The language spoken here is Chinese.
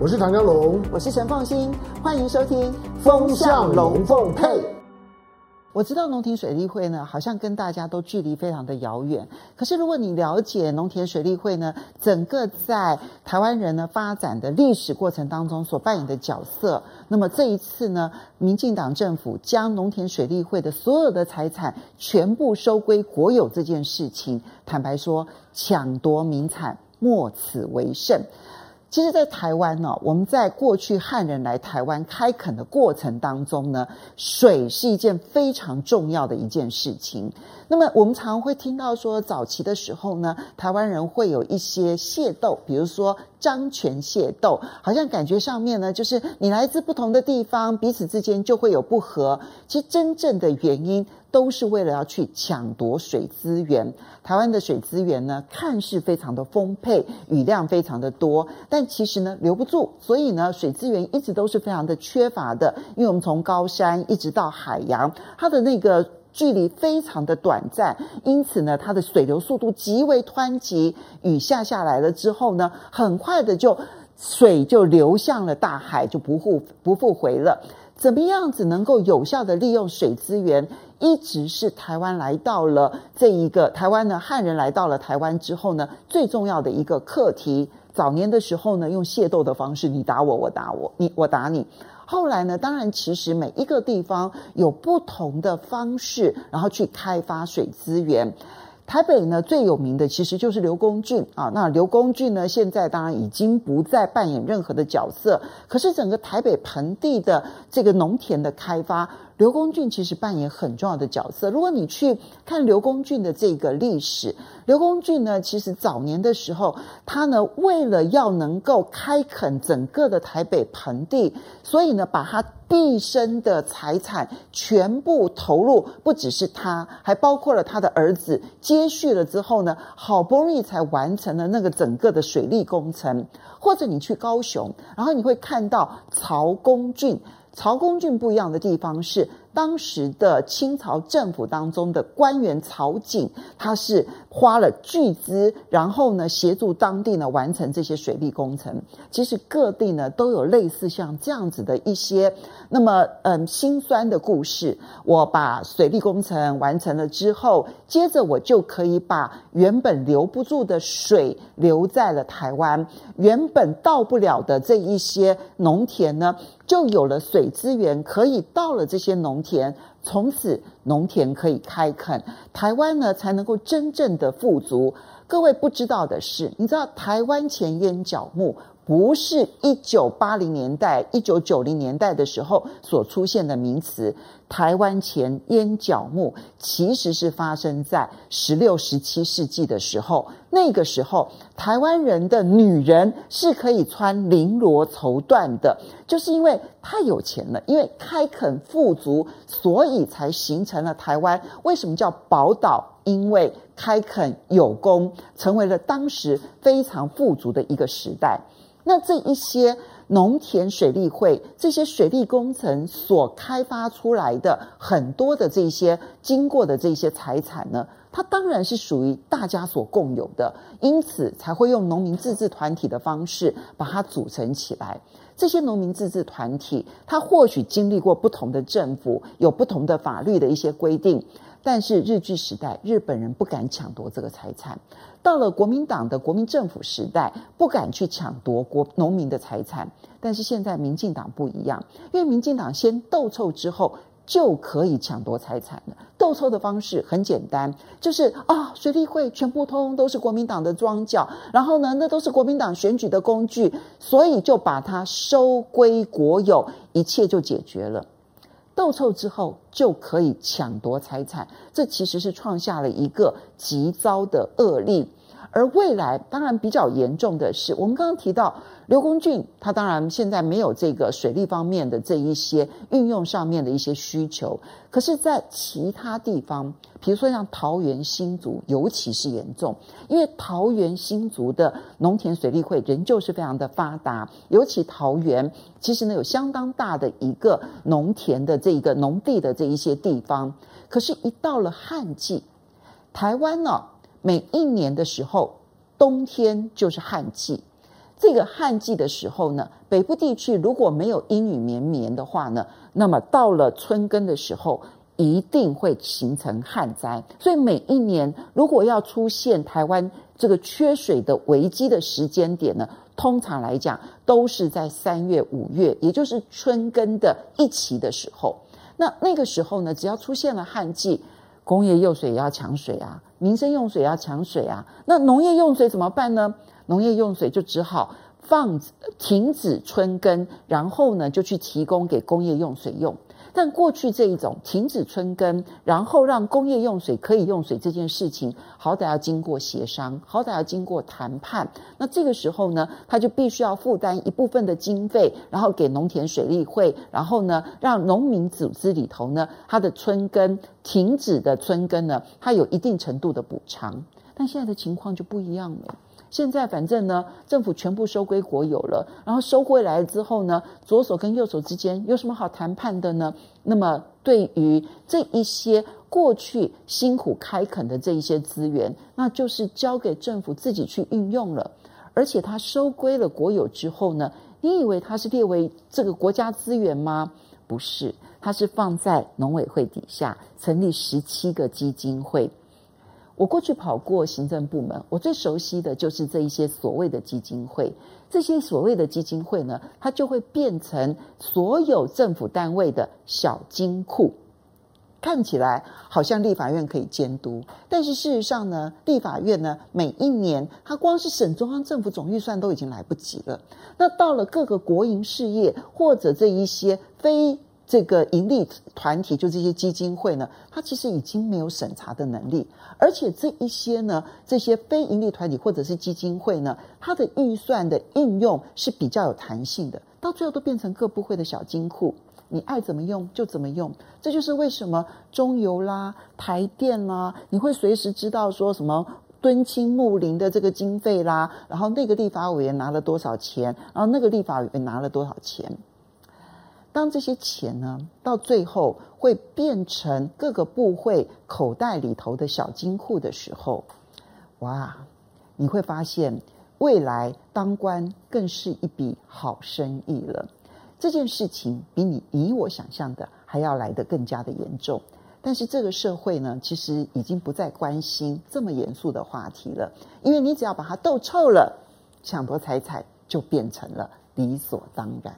我是唐江龙，我是陈凤馨，欢迎收听《风向龙凤配》。我知道农田水利会呢，好像跟大家都距离非常的遥远。可是如果你了解农田水利会呢，整个在台湾人呢发展的历史过程当中所扮演的角色，那么这一次呢，民进党政府将农田水利会的所有的财产全部收归国有这件事情，坦白说，抢夺民产，莫此为甚。其实，在台湾呢，我们在过去汉人来台湾开垦的过程当中呢，水是一件非常重要的一件事情。那么，我们常会听到说，早期的时候呢，台湾人会有一些械斗，比如说漳泉械斗，好像感觉上面呢，就是你来自不同的地方，彼此之间就会有不和。其实，真正的原因。都是为了要去抢夺水资源。台湾的水资源呢，看似非常的丰沛，雨量非常的多，但其实呢，留不住。所以呢，水资源一直都是非常的缺乏的。因为我们从高山一直到海洋，它的那个距离非常的短暂，因此呢，它的水流速度极为湍急。雨下下来了之后呢，很快的就水就流向了大海，就不复不复回了。怎么样子能够有效的利用水资源？一直是台湾来到了这一个台湾呢，汉人来到了台湾之后呢，最重要的一个课题。早年的时候呢，用械斗的方式，你打我，我打我，你我打你。后来呢，当然其实每一个地方有不同的方式，然后去开发水资源。台北呢，最有名的其实就是刘公圳啊。那刘公圳呢，现在当然已经不再扮演任何的角色。可是整个台北盆地的这个农田的开发，刘公圳其实扮演很重要的角色。如果你去看刘公圳的这个历史，刘公圳呢，其实早年的时候，他呢为了要能够开垦整个的台北盆地，所以呢把他毕生的财产全部投入，不只是他，还包括了他的儿子接续了之后呢，好不容易才完成了那个整个的水利工程。或者你去高雄，然后你会看到曹公圳。曹公俊不一样的地方是，当时的清朝政府当中的官员曹景，他是花了巨资，然后呢协助当地呢完成这些水利工程。其实各地呢都有类似像这样子的一些那么嗯心酸的故事。我把水利工程完成了之后，接着我就可以把原本留不住的水留在了台湾，原本到不了的这一些农田呢，就有了水资源可以到了这些农田。从此农田可以开垦，台湾呢才能够真正的富足。各位不知道的是，你知道台湾前烟角木不是一九八零年代、一九九零年代的时候所出现的名词。台湾前烟角木其实是发生在十六、十七世纪的时候。那个时候，台湾人的女人是可以穿绫罗绸缎的，就是因为太有钱了，因为开垦富足，所以才形成了台湾。为什么叫宝岛？因为开垦有功，成为了当时非常富足的一个时代。那这一些农田水利会这些水利工程所开发出来的很多的这些经过的这些财产呢，它当然是属于大家所共有的，因此才会用农民自治团体的方式把它组成起来。这些农民自治团体，它或许经历过不同的政府，有不同的法律的一些规定。但是日据时代，日本人不敢抢夺这个财产；到了国民党的国民政府时代，不敢去抢夺国农民的财产。但是现在民进党不一样，因为民进党先斗臭之后就可以抢夺财产了。斗臭的方式很简单，就是啊，水利会全部通都是国民党的庄脚，然后呢，那都是国民党选举的工具，所以就把它收归国有，一切就解决了。斗臭之后就可以抢夺财产，这其实是创下了一个极糟的恶例。而未来当然比较严重的是，我们刚刚提到刘公圳，他当然现在没有这个水利方面的这一些运用上面的一些需求，可是，在其他地方，比如说像桃园新竹，尤其是严重，因为桃园新竹的农田水利会仍旧是非常的发达，尤其桃园其实呢有相当大的一个农田的这一个农地的这一些地方，可是，一到了旱季，台湾呢。每一年的时候，冬天就是旱季，这个旱季的时候呢，北部地区如果没有阴雨绵绵的话呢，那么到了春耕的时候，一定会形成旱灾。所以每一年如果要出现台湾这个缺水的危机的时间点呢，通常来讲都是在三月、五月，也就是春耕的一期的时候。那那个时候呢，只要出现了旱季，工业用水也要抢水啊，民生用水也要抢水啊。那农业用水怎么办呢？农业用水就只好放停止春耕，然后呢就去提供给工业用水用。但过去这一种停止春耕，然后让工业用水可以用水这件事情，好歹要经过协商，好歹要经过谈判。那这个时候呢，他就必须要负担一部分的经费，然后给农田水利会，然后呢，让农民组织里头呢，他的春耕停止的春耕呢，它有一定程度的补偿。但现在的情况就不一样了。现在反正呢，政府全部收归国有了，然后收回来之后呢，左手跟右手之间有什么好谈判的呢？那么对于这一些过去辛苦开垦的这一些资源，那就是交给政府自己去运用了。而且它收归了国有之后呢，你以为它是列为这个国家资源吗？不是，它是放在农委会底下成立十七个基金会。我过去跑过行政部门，我最熟悉的就是这一些所谓的基金会。这些所谓的基金会呢，它就会变成所有政府单位的小金库。看起来好像立法院可以监督，但是事实上呢，立法院呢，每一年它光是省中央政府总预算都已经来不及了。那到了各个国营事业或者这一些非这个盈利团体，就这些基金会呢，它其实已经没有审查的能力，而且这一些呢，这些非盈利团体或者是基金会呢，它的预算的应用是比较有弹性的，到最后都变成各部会的小金库，你爱怎么用就怎么用。这就是为什么中油啦、台电啦，你会随时知道说什么敦亲睦邻的这个经费啦，然后那个立法委员拿了多少钱，然后那个立法委员拿了多少钱。当这些钱呢，到最后会变成各个部会口袋里头的小金库的时候，哇，你会发现未来当官更是一笔好生意了。这件事情比你比我想象的还要来得更加的严重。但是这个社会呢，其实已经不再关心这么严肃的话题了，因为你只要把它斗臭了，抢夺财产就变成了理所当然。